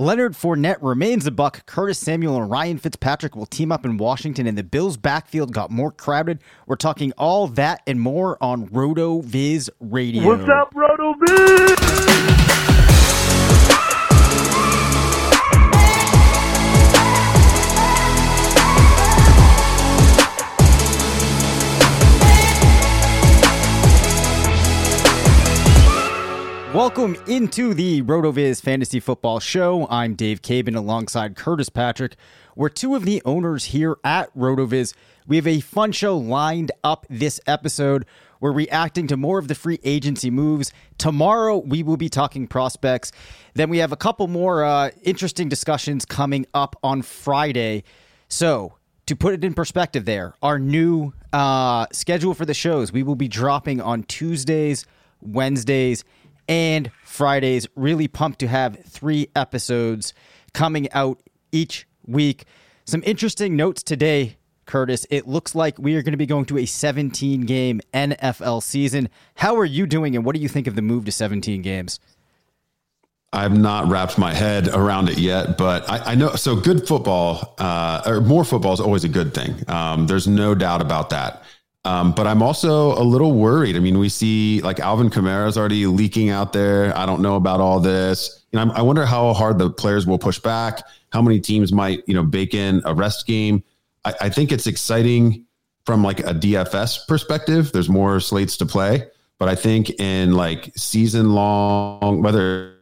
Leonard Fournette remains a buck. Curtis Samuel and Ryan Fitzpatrick will team up in Washington, and the Bills' backfield got more crowded. We're talking all that and more on RotoViz Radio. What's up, Roto Viz? Welcome into the RotoViz Fantasy Football Show. I'm Dave Caban alongside Curtis Patrick. We're two of the owners here at RotoViz. We have a fun show lined up this episode. We're reacting to more of the free agency moves. Tomorrow, we will be talking prospects. Then we have a couple more uh, interesting discussions coming up on Friday. So, to put it in perspective, there, our new uh, schedule for the shows, we will be dropping on Tuesdays, Wednesdays, and Fridays. Really pumped to have three episodes coming out each week. Some interesting notes today, Curtis. It looks like we are going to be going to a 17 game NFL season. How are you doing, and what do you think of the move to 17 games? I've not wrapped my head around it yet, but I, I know. So good football, uh, or more football is always a good thing. Um, there's no doubt about that. Um, but I'm also a little worried. I mean, we see like Alvin Kamara's already leaking out there. I don't know about all this. You know, I wonder how hard the players will push back. How many teams might you know bake in a rest game? I, I think it's exciting from like a DFS perspective. There's more slates to play, but I think in like season long, whether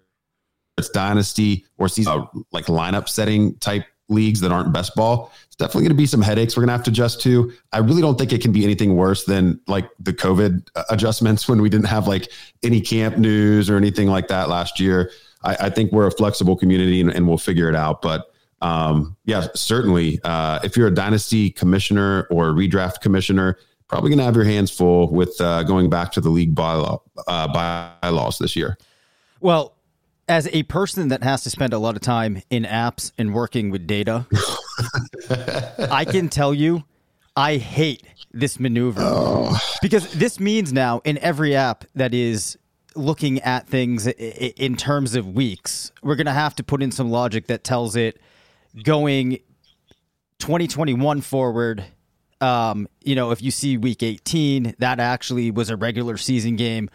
it's dynasty or season uh, like lineup setting type leagues that aren't best ball, it's definitely going to be some headaches we're going to have to adjust to. I really don't think it can be anything worse than like the COVID adjustments when we didn't have like any camp news or anything like that last year. I, I think we're a flexible community and, and we'll figure it out. But um, yeah, certainly, uh, if you're a dynasty commissioner or a redraft commissioner, probably going to have your hands full with uh, going back to the league bylaw, uh, bylaws this year. Well, as a person that has to spend a lot of time in apps and working with data, I can tell you I hate this maneuver oh. because this means now in every app that is looking at things in terms of weeks, we're going to have to put in some logic that tells it going 2021 forward. Um, you know, if you see week 18, that actually was a regular season game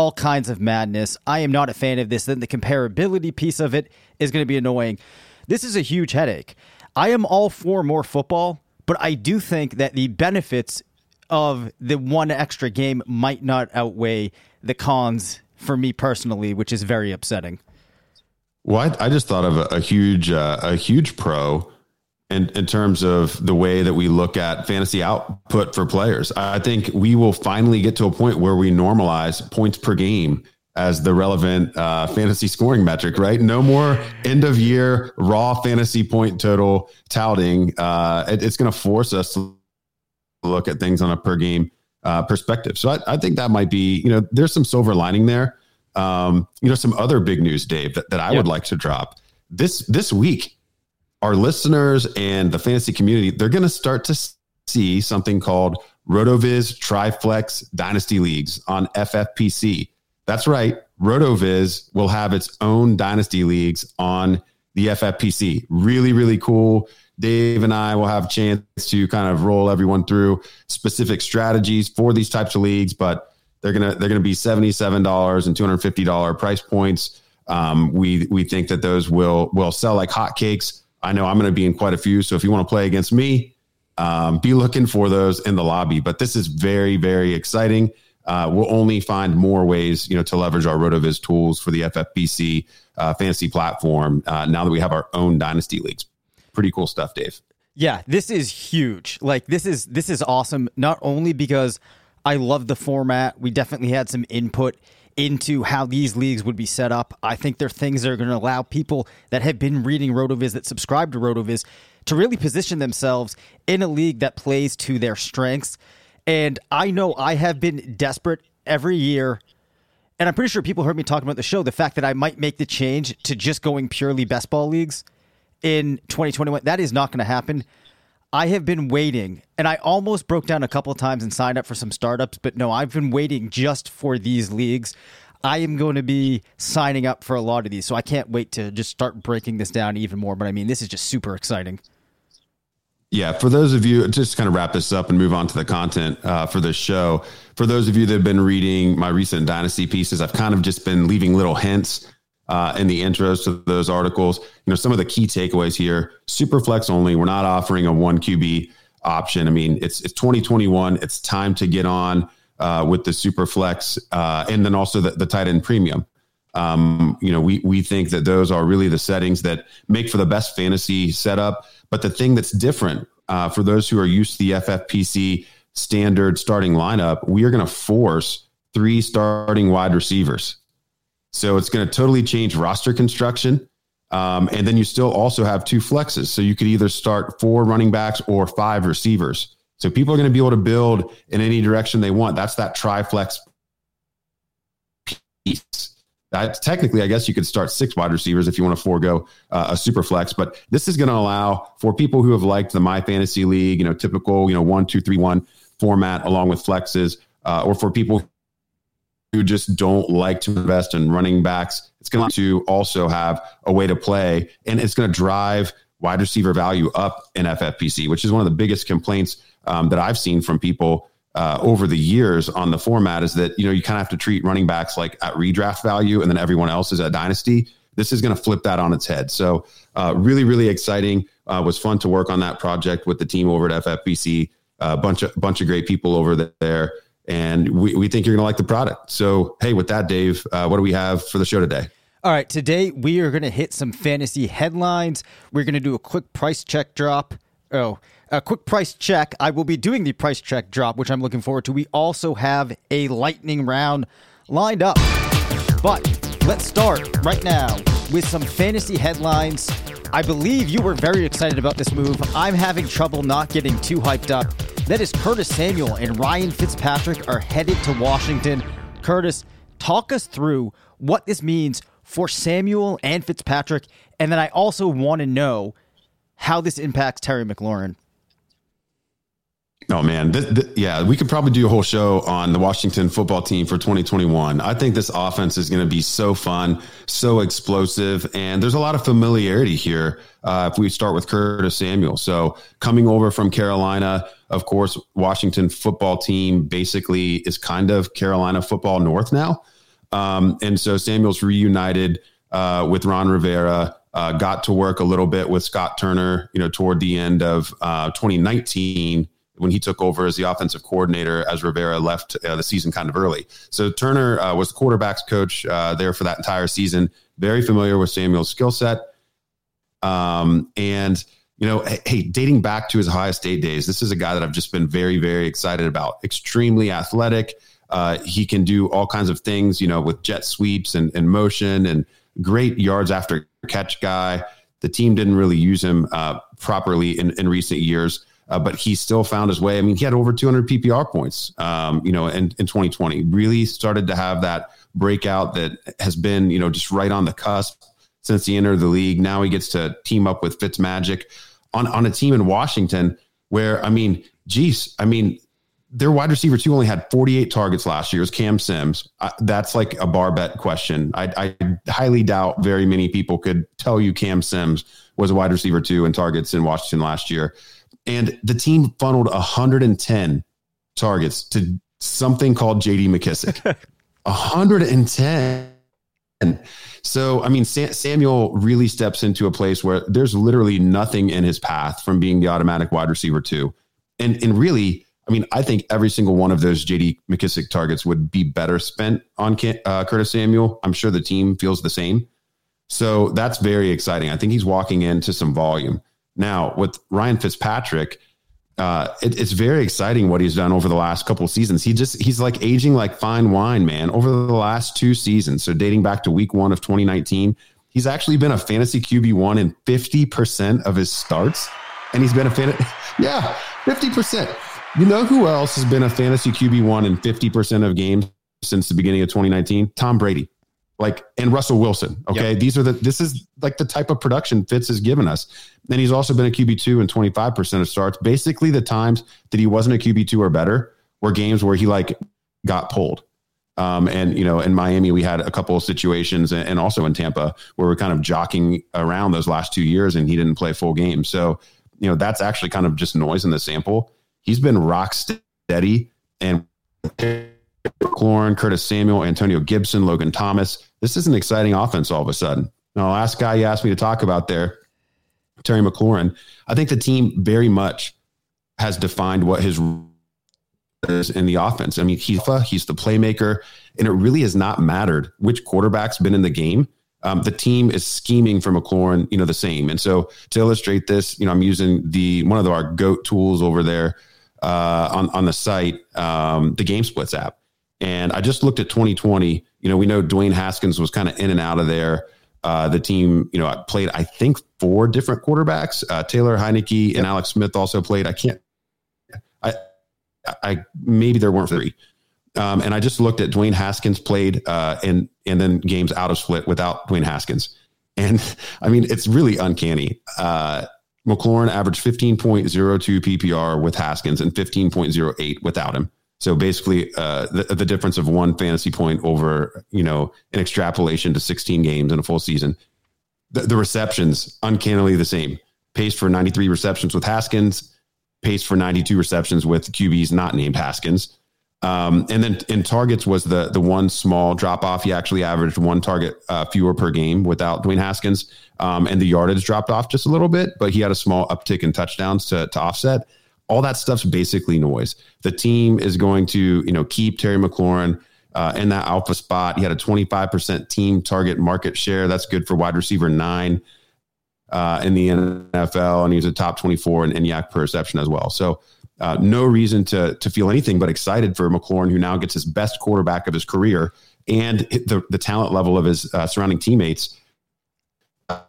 all kinds of madness. I am not a fan of this. Then the comparability piece of it is going to be annoying. This is a huge headache. I am all for more football, but I do think that the benefits of the one extra game might not outweigh the cons for me personally, which is very upsetting. Well, I, I just thought of a, a huge, uh, a huge pro in, in terms of the way that we look at fantasy output for players. I think we will finally get to a point where we normalize points per game as the relevant uh, fantasy scoring metric, right? No more end of year raw fantasy point total touting. Uh, it, it's going to force us to look at things on a per game uh, perspective. So I, I, think that might be, you know, there's some silver lining there. Um, you know, some other big news, Dave, that, that I would like to drop this this week our listeners and the fantasy community, they're going to start to see something called RotoViz Triflex Dynasty Leagues on FFPC. That's right. RotoViz will have its own dynasty leagues on the FFPC. Really, really cool. Dave and I will have a chance to kind of roll everyone through specific strategies for these types of leagues, but they're gonna they're gonna be seventy seven dollars and two hundred fifty dollar price points. Um, we we think that those will will sell like hotcakes. I know I'm going to be in quite a few, so if you want to play against me, um, be looking for those in the lobby. But this is very very exciting. Uh, we'll only find more ways, you know, to leverage our Rotoviz tools for the FFPC uh, fantasy platform uh, now that we have our own dynasty leagues. Pretty cool stuff, Dave. Yeah, this is huge. Like this is this is awesome. Not only because I love the format, we definitely had some input into how these leagues would be set up. I think they're things that are going to allow people that have been reading Rotoviz, that subscribe to Rotoviz, to really position themselves in a league that plays to their strengths. And I know I have been desperate every year. And I'm pretty sure people heard me talking about the show, the fact that I might make the change to just going purely best ball leagues in 2021. That is not going to happen. I have been waiting, and I almost broke down a couple times and signed up for some startups, but no, I've been waiting just for these leagues. I am going to be signing up for a lot of these, so I can't wait to just start breaking this down even more. But I mean, this is just super exciting. Yeah, for those of you, just kind of wrap this up and move on to the content uh, for this show. For those of you that have been reading my recent Dynasty pieces, I've kind of just been leaving little hints uh, in the intros to those articles. You know, some of the key takeaways here: super flex only. We're not offering a one QB option. I mean, it's it's 2021. It's time to get on uh, with the super flex, uh, and then also the, the tight end premium. Um, you know, we we think that those are really the settings that make for the best fantasy setup. But the thing that's different uh, for those who are used to the FFPC standard starting lineup, we are going to force three starting wide receivers. So it's going to totally change roster construction. Um, and then you still also have two flexes. So you could either start four running backs or five receivers. So people are going to be able to build in any direction they want. That's that triflex piece. That technically, I guess you could start six wide receivers if you want to forego uh, a super flex. But this is going to allow for people who have liked the My Fantasy League, you know, typical, you know, one, two, three, one format along with flexes, uh, or for people who just don't like to invest in running backs. It's going to also have a way to play, and it's going to drive wide receiver value up in FFPC, which is one of the biggest complaints um, that I've seen from people uh, over the years on the format. Is that you know you kind of have to treat running backs like at redraft value, and then everyone else is at dynasty. This is going to flip that on its head. So, uh, really, really exciting. Uh, was fun to work on that project with the team over at FFPC. A uh, bunch of bunch of great people over there and we, we think you're going to like the product. So, hey, with that, Dave, uh, what do we have for the show today? All right, today we are going to hit some fantasy headlines. We're going to do a quick price check drop. Oh, a quick price check. I will be doing the price check drop, which I'm looking forward to. We also have a lightning round lined up. But let's start right now with some fantasy headlines. I believe you were very excited about this move. I'm having trouble not getting too hyped up. That is Curtis Samuel and Ryan Fitzpatrick are headed to Washington. Curtis, talk us through what this means for Samuel and Fitzpatrick. And then I also want to know how this impacts Terry McLaurin. Oh man, th- th- yeah, we could probably do a whole show on the Washington football team for 2021. I think this offense is going to be so fun, so explosive, and there's a lot of familiarity here. Uh, if we start with Curtis Samuel, so coming over from Carolina, of course, Washington football team basically is kind of Carolina football North now, um, and so Samuel's reunited uh, with Ron Rivera. Uh, got to work a little bit with Scott Turner, you know, toward the end of uh, 2019 when he took over as the offensive coordinator as Rivera left uh, the season kind of early. So Turner uh, was the quarterbacks coach uh, there for that entire season. Very familiar with Samuel's skill set. Um, and you know, hey, dating back to his Ohio State days, this is a guy that I've just been very, very excited about. Extremely athletic. Uh, he can do all kinds of things, you know, with jet sweeps and, and motion and great yards after catch guy. The team didn't really use him uh, properly in, in recent years uh, but he still found his way. I mean, he had over 200 PPR points, um, you know, in, in 2020. Really started to have that breakout that has been, you know, just right on the cusp since he entered the league. Now he gets to team up with Fitzmagic on on a team in Washington where, I mean, geez, I mean, their wide receiver two only had 48 targets last year. It was Cam Sims. I, that's like a bar bet question. I, I highly doubt very many people could tell you Cam Sims was a wide receiver two in targets in Washington last year. And the team funneled 110 targets to something called JD McKissic. 110. So, I mean, Samuel really steps into a place where there's literally nothing in his path from being the automatic wide receiver two. And, and really, I mean, I think every single one of those JD McKissic targets would be better spent on uh, Curtis Samuel. I'm sure the team feels the same. So that's very exciting. I think he's walking into some volume. Now, with Ryan Fitzpatrick, uh, it, it's very exciting what he's done over the last couple of seasons. He just he's like aging like fine wine, man. Over the last two seasons, so dating back to Week One of 2019, he's actually been a fantasy QB one in 50 percent of his starts, and he's been a fan. Yeah, 50 percent. You know who else has been a fantasy QB one in 50 percent of games since the beginning of 2019? Tom Brady like and Russell Wilson. Okay. Yep. These are the this is like the type of production Fitz has given us. And he's also been a QB2 and 25% of starts. Basically, the times that he wasn't a QB2 or better were games where he like got pulled. Um, and you know, in Miami, we had a couple of situations, and also in Tampa, where we're kind of jockeying around those last two years, and he didn't play full game. So, you know, that's actually kind of just noise in the sample. He's been rock steady, and McLaurin, Curtis Samuel, Antonio Gibson, Logan Thomas. This is an exciting offense all of a sudden. Now, the last guy you asked me to talk about there, Terry McLaurin, I think the team very much has defined what his is in the offense. I mean, he's he's the playmaker, and it really has not mattered which quarterback's been in the game. Um, the team is scheming for McLaurin, you know, the same. And so to illustrate this, you know, I'm using the one of our goat tools over there uh, on on the site, um, the Game Splits app. And I just looked at 2020. You know, we know Dwayne Haskins was kind of in and out of there. Uh, the team, you know, played I think four different quarterbacks. Uh, Taylor Heinicke yep. and Alex Smith also played. I can't. I, I maybe there weren't three. Um, and I just looked at Dwayne Haskins played uh, and and then games out of split without Dwayne Haskins, and I mean it's really uncanny. Uh, McLaurin averaged 15.02 PPR with Haskins and 15.08 without him. So basically, uh, the, the difference of one fantasy point over, you know, an extrapolation to 16 games in a full season. The, the receptions, uncannily the same. Paced for 93 receptions with Haskins, paced for 92 receptions with QBs not named Haskins. Um, and then in targets was the the one small drop off. He actually averaged one target uh, fewer per game without Dwayne Haskins, um, and the yardage dropped off just a little bit, but he had a small uptick in touchdowns to, to offset all that stuff's basically noise. The team is going to, you know, keep Terry McLaurin uh, in that alpha spot. He had a 25% team target market share. That's good for wide receiver nine uh, in the NFL, and he's a top 24 in, in YAC per reception as well. So, uh, no reason to to feel anything but excited for McLaurin, who now gets his best quarterback of his career, and the the talent level of his uh, surrounding teammates uh,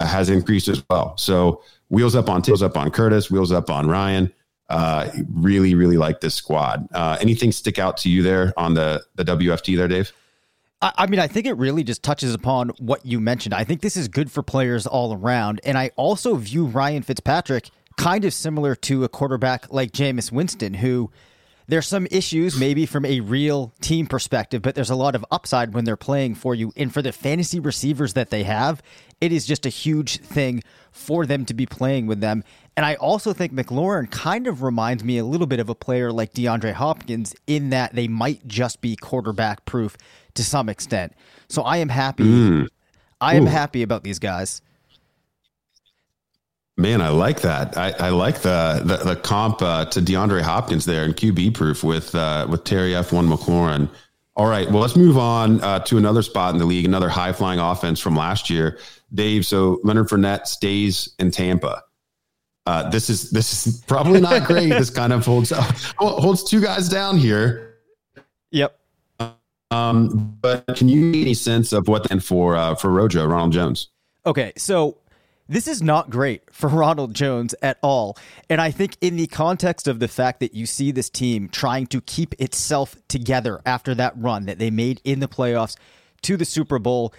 has increased as well. So wheels up on wheels up on Curtis, wheels up on Ryan. Uh, really, really like this squad. Uh, anything stick out to you there on the the WFT there, Dave? I mean, I think it really just touches upon what you mentioned. I think this is good for players all around. And I also view Ryan Fitzpatrick kind of similar to a quarterback like Jameis Winston, who there's some issues maybe from a real team perspective, but there's a lot of upside when they're playing for you. And for the fantasy receivers that they have, it is just a huge thing for them to be playing with them. And I also think McLaurin kind of reminds me a little bit of a player like DeAndre Hopkins in that they might just be quarterback proof to some extent. So I am happy. Mm. I am Ooh. happy about these guys. Man, I like that. I, I like the the, the comp uh, to DeAndre Hopkins there and QB proof with uh, with Terry F one McLaurin. All right, well, let's move on uh, to another spot in the league, another high flying offense from last year. Dave, so Leonard Fournette stays in Tampa. Uh, this is this is probably not great. this kind of holds holds two guys down here. Yep. Um, but can you get any sense of what then for uh, for Rojo Ronald Jones? Okay, so this is not great for Ronald Jones at all. And I think, in the context of the fact that you see this team trying to keep itself together after that run that they made in the playoffs to the Super Bowl,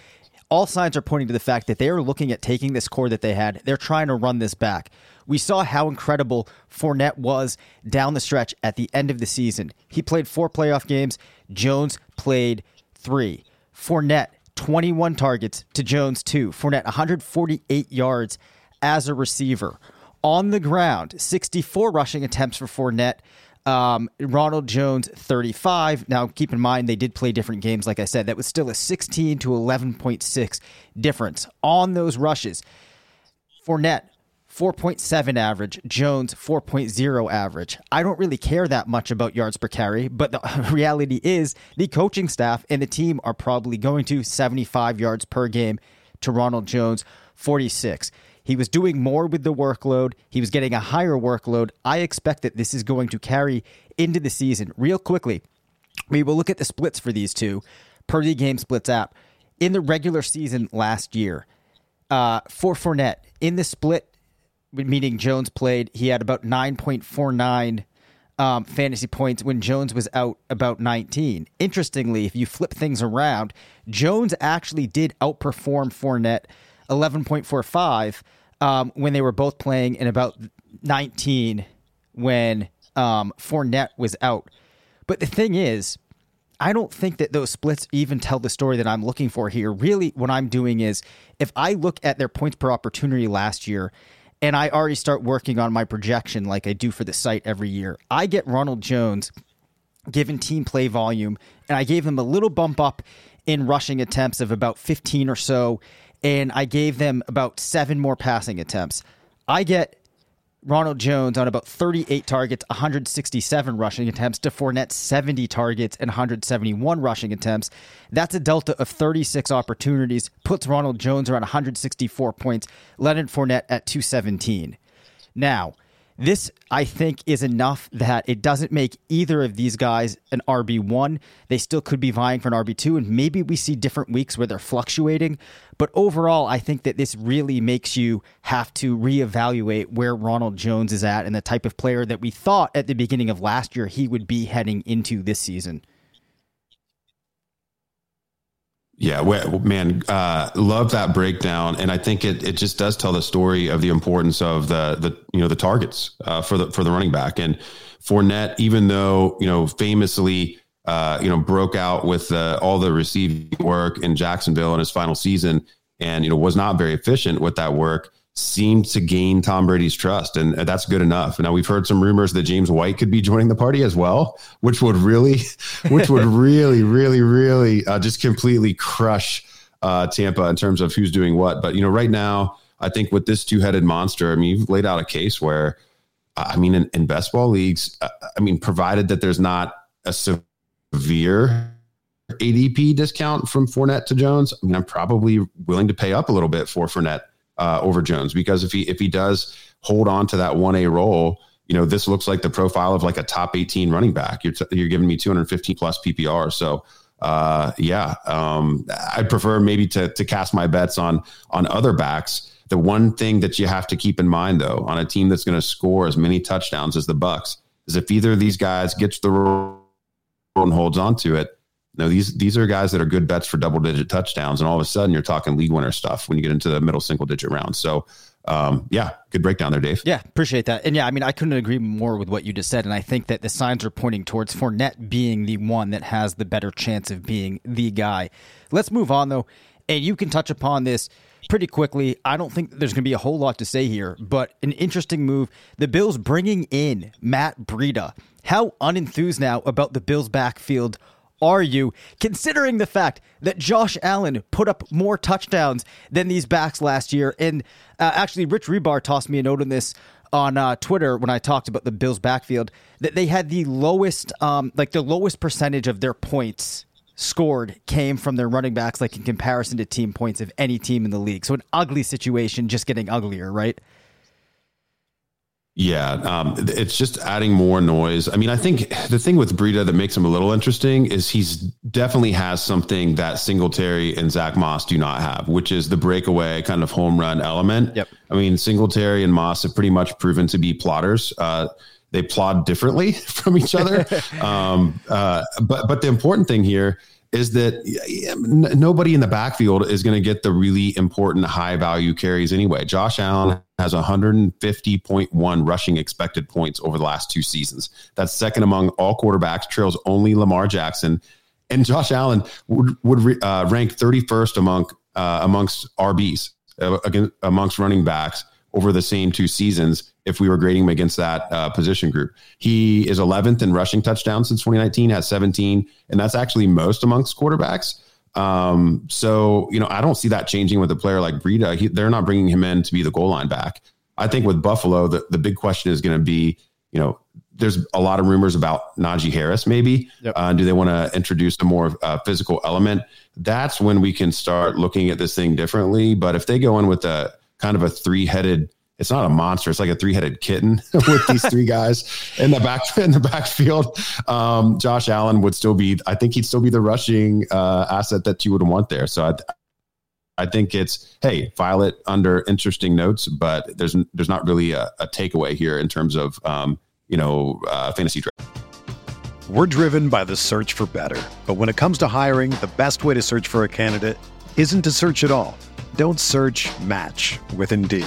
all signs are pointing to the fact that they are looking at taking this core that they had. They're trying to run this back. We saw how incredible Fournette was down the stretch at the end of the season. He played four playoff games, Jones played three. Fournette 21 targets to Jones 2. Fournette 148 yards as a receiver. On the ground, 64 rushing attempts for Fournette. Um, Ronald Jones 35. Now, keep in mind they did play different games. Like I said, that was still a 16 to 11.6 difference on those rushes. Fournette 4.7 average, Jones 4.0 average. I don't really care that much about yards per carry, but the reality is the coaching staff and the team are probably going to 75 yards per game to Ronald Jones 46. He was doing more with the workload. He was getting a higher workload. I expect that this is going to carry into the season. Real quickly, we will look at the splits for these two per the game splits app. In the regular season last year, uh, for Fournette, in the split, meaning Jones played, he had about 9.49 um, fantasy points when Jones was out about 19. Interestingly, if you flip things around, Jones actually did outperform Fournette 11.45 um, when they were both playing in about 19 when um, Fournette was out. But the thing is, I don't think that those splits even tell the story that I'm looking for here. Really, what I'm doing is if I look at their points per opportunity last year and I already start working on my projection like I do for the site every year, I get Ronald Jones given team play volume, and I gave them a little bump up in rushing attempts of about 15 or so, and I gave them about seven more passing attempts. I get Ronald Jones on about 38 targets, 167 rushing attempts to Fournette 70 targets and 171 rushing attempts. That's a delta of 36 opportunities, puts Ronald Jones around 164 points, Leonard Fournette at 217. Now, this, I think, is enough that it doesn't make either of these guys an RB1. They still could be vying for an RB2, and maybe we see different weeks where they're fluctuating. But overall, I think that this really makes you have to reevaluate where Ronald Jones is at and the type of player that we thought at the beginning of last year he would be heading into this season. Yeah, man, uh, love that breakdown, and I think it it just does tell the story of the importance of the the you know the targets uh, for the for the running back. And Fournette, even though you know famously uh, you know broke out with all the receiving work in Jacksonville in his final season, and you know was not very efficient with that work seemed to gain Tom Brady's trust, and that's good enough. Now we've heard some rumors that James White could be joining the party as well, which would really, which would really, really, really uh, just completely crush uh, Tampa in terms of who's doing what. But you know, right now, I think with this two-headed monster, I mean, you've laid out a case where, I mean, in, in best ball leagues, uh, I mean, provided that there's not a severe ADP discount from Fournette to Jones, I mean, I'm probably willing to pay up a little bit for Fournette uh, over Jones because if he if he does hold on to that one A role, you know this looks like the profile of like a top 18 running back. You're t- you're giving me 215 plus PPR, so uh, yeah, um, I'd prefer maybe to to cast my bets on on other backs. The one thing that you have to keep in mind though on a team that's going to score as many touchdowns as the Bucks is if either of these guys gets the role and holds on to it, no, these these are guys that are good bets for double digit touchdowns, and all of a sudden you're talking league winner stuff when you get into the middle single digit rounds. So, um, yeah, good breakdown there, Dave. Yeah, appreciate that. And yeah, I mean, I couldn't agree more with what you just said. And I think that the signs are pointing towards Fournette being the one that has the better chance of being the guy. Let's move on though, and you can touch upon this pretty quickly. I don't think there's going to be a whole lot to say here, but an interesting move. The Bills bringing in Matt Breida. How unenthused now about the Bills' backfield are you, considering the fact that Josh Allen put up more touchdowns than these backs last year? And uh, actually, Rich Hribar tossed me a note on this on uh, Twitter when I talked about the Bills' backfield that they had the lowest, um, like the lowest percentage of their points scored came from their running backs, like in comparison to team points of any team in the league. So an ugly situation, just getting uglier, right? Yeah, um, it's just adding more noise. I mean, I think the thing with Breida that makes him a little interesting is he's definitely has something that Singletary and Zach Moss do not have, which is the breakaway kind of home run element. Yep. I mean, Singletary and Moss have pretty much proven to be plotters. Uh, they plod differently from each other. um, uh, but but the important thing here is that nobody in the backfield is going to get the really important high value carries anyway. Josh Allen has 150.1 rushing expected points over the last two seasons. That's second among all quarterbacks, trails only Lamar Jackson. and Josh Allen would would uh, rank 31st among uh, amongst RBs uh, against, amongst running backs over the same two seasons if we were grading him against that uh, position group. He is 11th in rushing touchdowns since 2019, has 17, and that's actually most amongst quarterbacks. Um, so, you know, I don't see that changing with a player like Breida. He, they're not bringing him in to be the goal line back. I think with Buffalo, the, the big question is going to be, you know, there's a lot of rumors about Najee Harris, maybe. Yep. Uh, do they want to introduce a more uh, physical element? That's when we can start looking at this thing differently. But if they go in with a kind of a three headed it's not a monster. It's like a three-headed kitten with these three guys in the back in the backfield. Um, Josh Allen would still be. I think he'd still be the rushing uh, asset that you would want there. So I, I think it's hey, file it under interesting notes, but there's there's not really a, a takeaway here in terms of um, you know uh, fantasy draft. We're driven by the search for better, but when it comes to hiring, the best way to search for a candidate isn't to search at all. Don't search. Match with Indeed.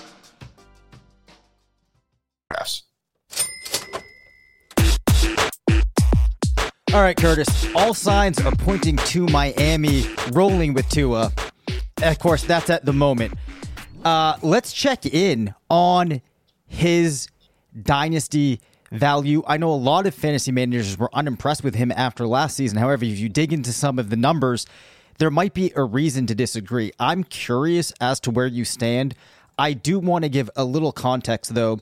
All right, Curtis. All signs are pointing to Miami rolling with Tua. Of course, that's at the moment. Uh, let's check in on his dynasty value. I know a lot of fantasy managers were unimpressed with him after last season. However, if you dig into some of the numbers, there might be a reason to disagree. I'm curious as to where you stand. I do want to give a little context, though,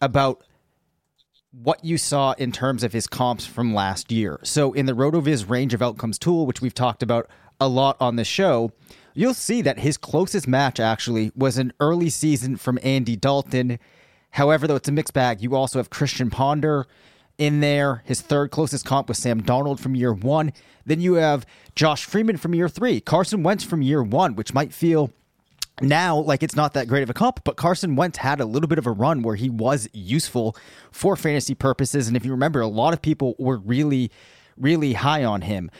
about what you saw in terms of his comps from last year. So, in the RotoViz range of outcomes tool, which we've talked about a lot on the show, you'll see that his closest match actually was an early season from Andy Dalton. However, though it's a mixed bag, you also have Christian Ponder in there. His third closest comp was Sam Darnold from year one. Then you have Josh Freeman from year three, Carson Wentz from year one, which might feel now like it's not that great of a comp but carson wentz had a little bit of a run where he was useful for fantasy purposes. And if you remember a lot of people were really really high on him.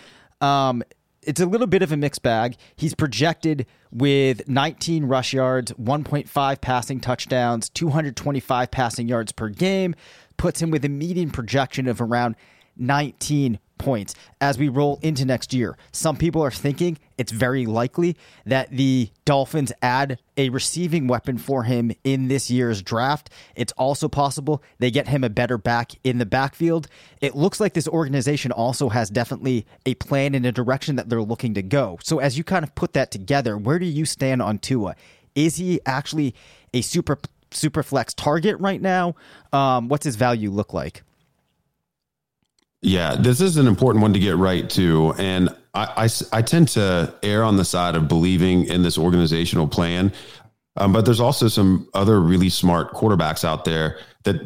Um, it's a little bit of a mixed bag. He's projected with 19 rush yards 1.5 passing touchdowns 225 passing yards per game puts him with a median projection of around 19 points as we roll into next year. Some people are thinking it's very likely that the Dolphins add a receiving weapon for him in this year's draft. It's also possible they get him a better back in the backfield. It looks like this organization also has definitely a plan and a direction that they're looking to go. So as you kind of put that together, where do you stand on Tua? Is he actually a super super flex target right now? Um, what's his value look like? Yeah, this is an important one to get right too. And I, I, I tend to err on the side of believing in this organizational plan. Um, but there's also some other really smart quarterbacks out there that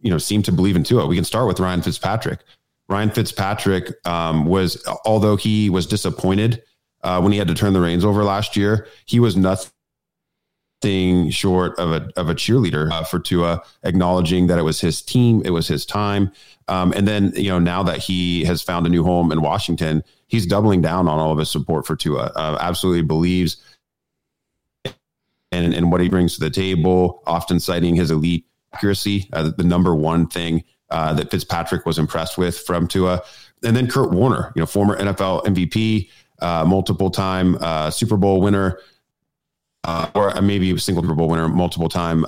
you know seem to believe in Tua. We can start with Ryan Fitzpatrick. Ryan Fitzpatrick um, was, although he was disappointed uh, when he had to turn the reins over last year, he was nothing short of a of a cheerleader uh, for Tua, acknowledging that it was his team, it was his time. Um, and then, you know, now that he has found a new home in Washington, he's doubling down on all of his support for Tua. Uh, absolutely believes in, in what he brings to the table, often citing his elite accuracy, uh, the number one thing uh, that Fitzpatrick was impressed with from Tua. And then Kurt Warner, you know, former NFL MVP, uh, multiple time uh, Super Bowl winner, uh, or maybe a single Super Bowl winner, multiple time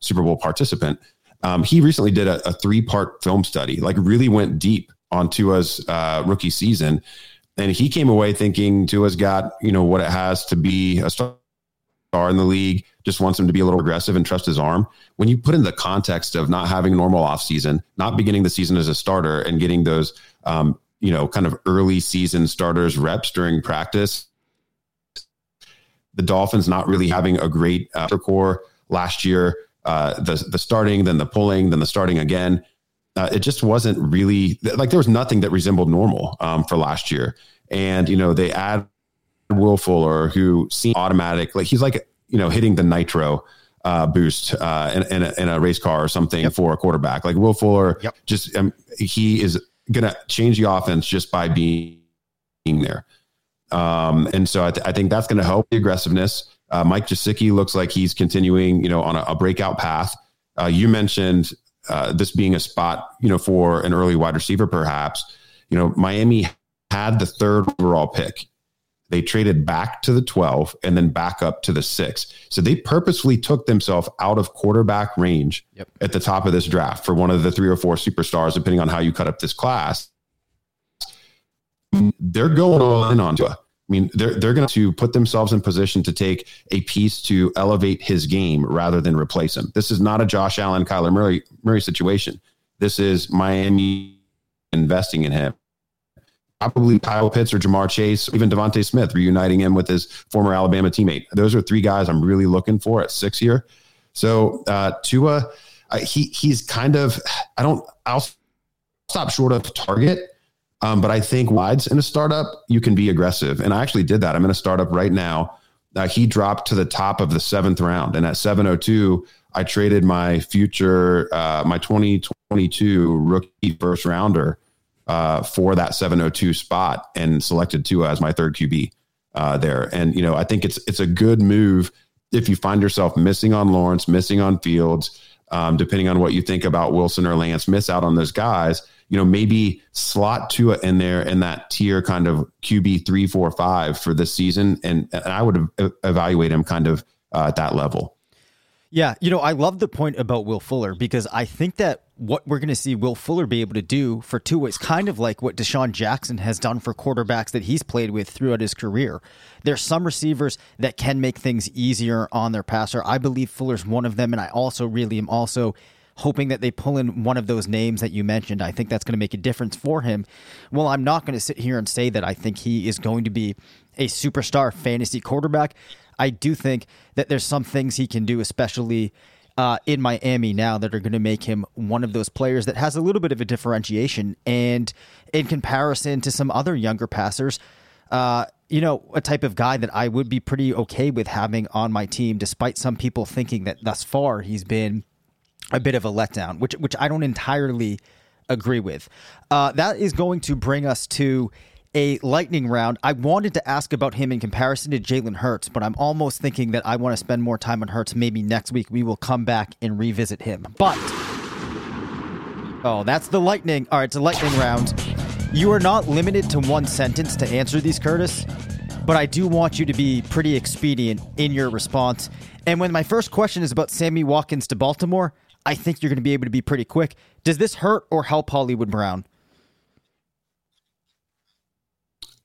Super Bowl participant. Um, he recently did a, a three part film study, like really went deep on Tua's uh, rookie season. and he came away thinking Tua's got you know what it has to be a star in the league. Just wants him to be a little aggressive and trust his arm. When you put in the context of not having normal offseason, not beginning the season as a starter, and getting those um, you know kind of early season starters reps during practice, the Dolphins not really having a great uh, core last year. Uh, the the starting, then the pulling, then the starting again uh, it just wasn't really like there was nothing that resembled normal um, for last year. And you know they add Will Fuller, who seemed automatic, like he's like you know hitting the nitro uh, boost uh, in, in, a, in, a, race car or something yep. for a quarterback. Like Will Fuller, yep. just um, he is gonna change the offense just by being there. Um, and so I, th- I think that's going to help the aggressiveness. Uh, Mike Gesicki looks like he's continuing, you know, on a, a breakout path. Uh, you mentioned uh, this being a spot, you know, for an early wide receiver, perhaps. You know, Miami had the third overall pick. They traded back to the 12 and then back up to the six. So they purposefully took themselves out of quarterback range yep. at the top of this draft for one of the three or four superstars, depending on how you cut up this class. They're going all in on Tua. I mean, they're they're going to put themselves in position to take a piece to elevate his game rather than replace him. This is not a Josh Allen, Kyler Murray Murray situation. This is Miami investing in him. Probably Kyle Pitts or Ja'Marr Chase, even DeVonta Smith, reuniting him with his former Alabama teammate. Those are three guys I'm really looking for at six here. So uh, Tua, uh, he he's kind of I don't I'll stop short of target um, but I think wides in a startup, you can be aggressive. And I actually did that. I'm in a startup right now. Uh, he dropped to the top of the seventh round. And at 702, I traded my future, uh, my 2022 rookie first rounder uh, for that 702 spot and selected Tua as my third QB uh, there. And, you know, I think it's, it's a good move if you find yourself missing on Lawrence, missing on Fields, um, depending on what you think about Wilson or Lance, miss out on those guys you know, maybe slot Tua in there in that tier kind of QB three, four, five for this season. And, and I would evaluate him kind of uh, at that level. Yeah, you know, I love the point about Will Fuller because I think that what we're going to see Will Fuller be able to do for Tua is kind of like what DeSean Jackson has done for quarterbacks that he's played with throughout his career. There's some receivers that can make things easier on their passer. I believe Fuller's one of them, and I also really am also hoping that they pull in one of those names that you mentioned. I think that's going to make a difference for him. Well, I'm not going to sit here and say that I think he is going to be a superstar fantasy quarterback. I do think that there's some things he can do, especially uh, in Miami now, that are going to make him one of those players that has a little bit of a differentiation. And in comparison to some other younger passers, uh, you know, a type of guy that I would be pretty okay with having on my team, despite some people thinking that thus far he's been a bit of a letdown, which which I don't entirely agree with. Uh, that is going to bring us to a lightning round. I wanted to ask about him in comparison to Jalen Hurts, but I'm almost thinking that I want to spend more time on Hurts. Maybe next week we will come back and revisit him. But oh, that's the lightning. All right, it's a lightning round. You are not limited to one sentence to answer these, Curtis, but I do want you to be pretty expedient in your response. And when my first question is about Sammy Watkins to Baltimore, I think you're going to be able to be pretty quick. Does this hurt or help Hollywood Brown?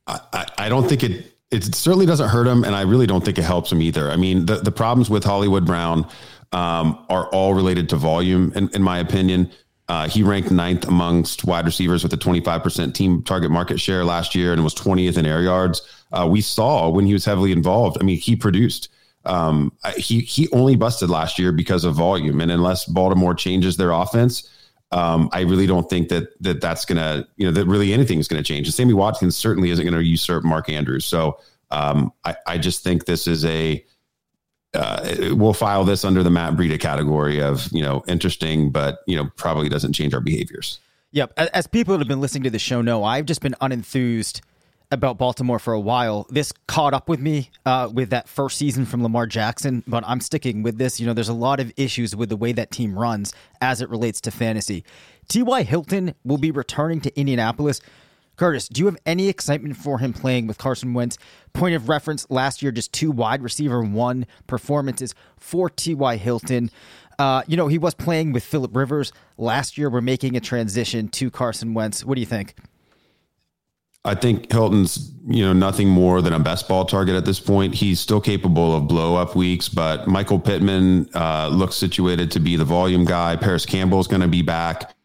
I, I don't think it it certainly doesn't hurt him, and I really don't think it helps him either. I mean, the, the problems with Hollywood Brown um, are all related to volume, in, in my opinion. Uh, he ranked ninth amongst wide receivers with a 25% team target market share last year and was 20th in air yards. Uh, we saw when he was heavily involved. I mean, he produced um, he he only busted last year because of volume, and unless Baltimore changes their offense, um, I really don't think that that that's gonna you know that really anything is gonna change. And Sammy Watkins certainly isn't to usurp Mark Andrews. So um, I I just think this is a uh, we'll file this under the Matt Breida category of you know interesting, but you know probably doesn't change our behaviors. Yep. As people that have been listening to the show know, I've just been unenthused about Baltimore for a while. This caught up with me uh, with that first season from Lamar Jackson, but I'm sticking with this. You know, there's a lot of issues with the way that team runs as it relates to fantasy. T.Y. Hilton will be returning to Indianapolis. Curtis, do you have any excitement for him playing with Carson Wentz? Point of reference last year, just two wide receiver one performances for T.Y. Hilton. Uh, you know, he was playing with Philip Rivers last year. We're making a transition to Carson Wentz. What do you think? I think Hilton's, you know, nothing more than a best ball target at this point. He's still capable of blow up weeks, but Michael Pittman uh, looks situated to be the volume guy. Parris Campbell is going to be back.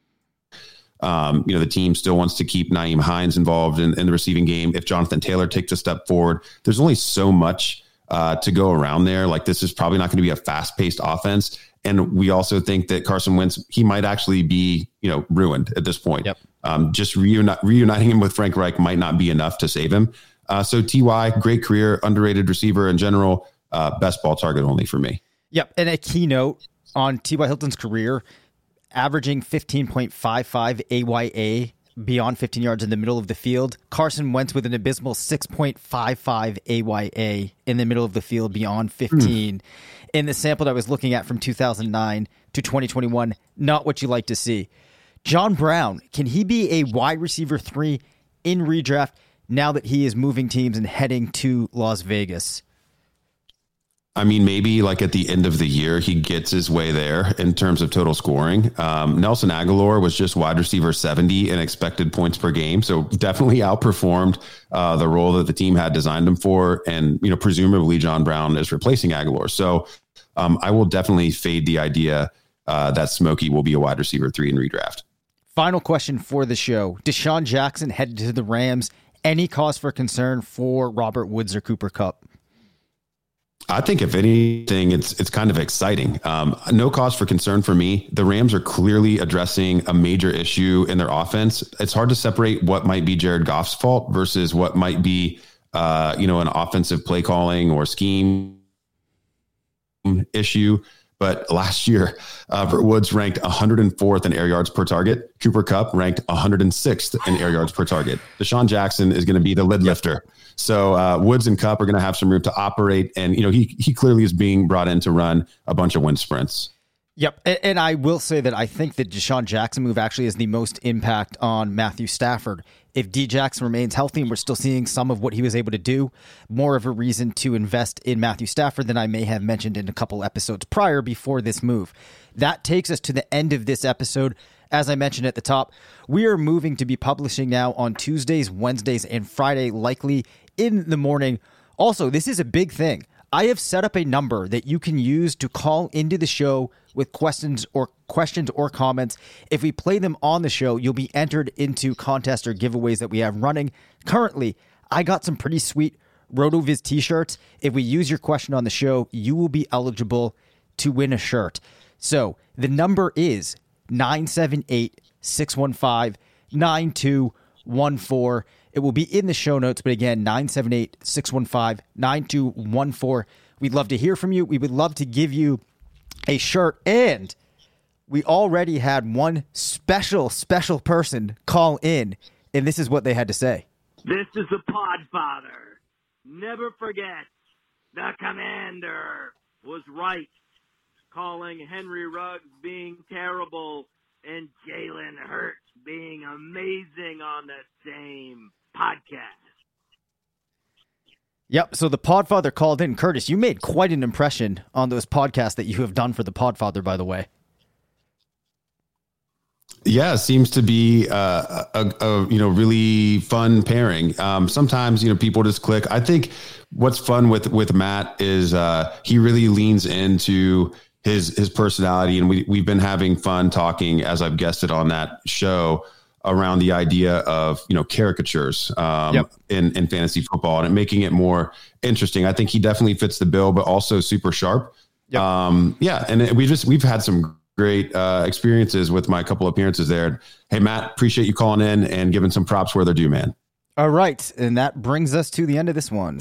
Um, you know, the team still wants to keep Nyheim Hines involved in, in, the receiving game. If Jonathan Taylor takes a step forward, there's only so much uh, to go around there. Like this is probably not going to be a fast paced offense. And we also think that Carson Wentz, he might actually be, you know, ruined at this point. Yep. Um, just reuni- reuniting him with Frank Reich might not be enough to save him. Uh, so Ty, great career, underrated receiver in general, uh, best ball target only for me. Yep. And a keynote on T.Y. Hilton's career, averaging 15.55 AYA beyond 15 yards in the middle of the field. Carson Wentz with an abysmal 6.55 AYA in the middle of the field beyond 15. Mm. In the sample that I was looking at from 2009 to 2021, not what you like to see. John Brown, can he be a wide receiver three in redraft now that he is moving teams and heading to Las Vegas? I mean, maybe like at the end of the year, he gets his way there in terms of total scoring. Um, Nelson Agholor was just wide receiver 70 in expected points per game. So definitely outperformed uh, the role that the team had designed him for. And, you know, presumably John Brown is replacing Aguilar. So um, I will definitely fade the idea uh, that Smokey will be a wide receiver three in redraft. Final question for the show DeSean Jackson headed to the Rams. Any cause for concern for Robert Woods or Cooper Kupp? I think if anything, it's it's kind of exciting. Um, no cause for concern for me. The Rams are clearly addressing a major issue in their offense. It's hard to separate what might be Jared Goff's fault versus what might be, uh, you know, an offensive play calling or scheme issue. But last year, uh, Woods ranked 104th in air yards per target. Cooper Kupp ranked 106th in air yards per target. DeSean Jackson is going to be the lid lifter. So uh, Woods and Cup are going to have some room to operate, and you know he he clearly is being brought in to run a bunch of wind sprints. Yep, and, and I will say that I think that DeSean Jackson move actually has the most impact on Matthew Stafford. If D Jackson remains healthy and we're still seeing some of what he was able to do, more of a reason to invest in Matthew Stafford than I may have mentioned in a couple episodes prior before this move. That takes us to the end of this episode. As I mentioned at the top, we are moving to be publishing now on Tuesdays, Wednesdays, and Friday, likely in the morning. Also, this is a big thing. I have set up a number that you can use to call into the show with questions or questions or comments. If we play them on the show, you'll be entered into contests or giveaways that we have running. Currently, I got some pretty sweet RotoViz t-shirts. If we use your question on the show, you will be eligible to win a shirt. So, the number is 978 615 9214. It will be in the show notes, but again, 978 615 9214. We'd love to hear from you. We would love to give you a shirt. And we already had one special, special person call in, and this is what they had to say. This is the Podfather. Never forget, the commander was right, calling Henry Ruggs being terrible and Jalen Hurts being amazing on the same podcast. Yep. So the Podfather called in. Curtis, you made quite an impression on those podcasts that you have done for the Podfather, by the way. Yeah, seems to be uh, a, a, you know really fun pairing. Um, sometimes you know people just click. I think what's fun with with Matt is uh, he really leans into his his personality, and we we've been having fun talking as I've guested on that show around the idea of you know caricatures um, yep. in in fantasy football and making it more interesting. I think he definitely fits the bill, but also super sharp. Yep. Um, yeah, and we just we've had some great uh, experiences with my couple appearances there. Hey Matt, appreciate you calling in and giving some props where they're due, man. All right, and that brings us to the end of this one.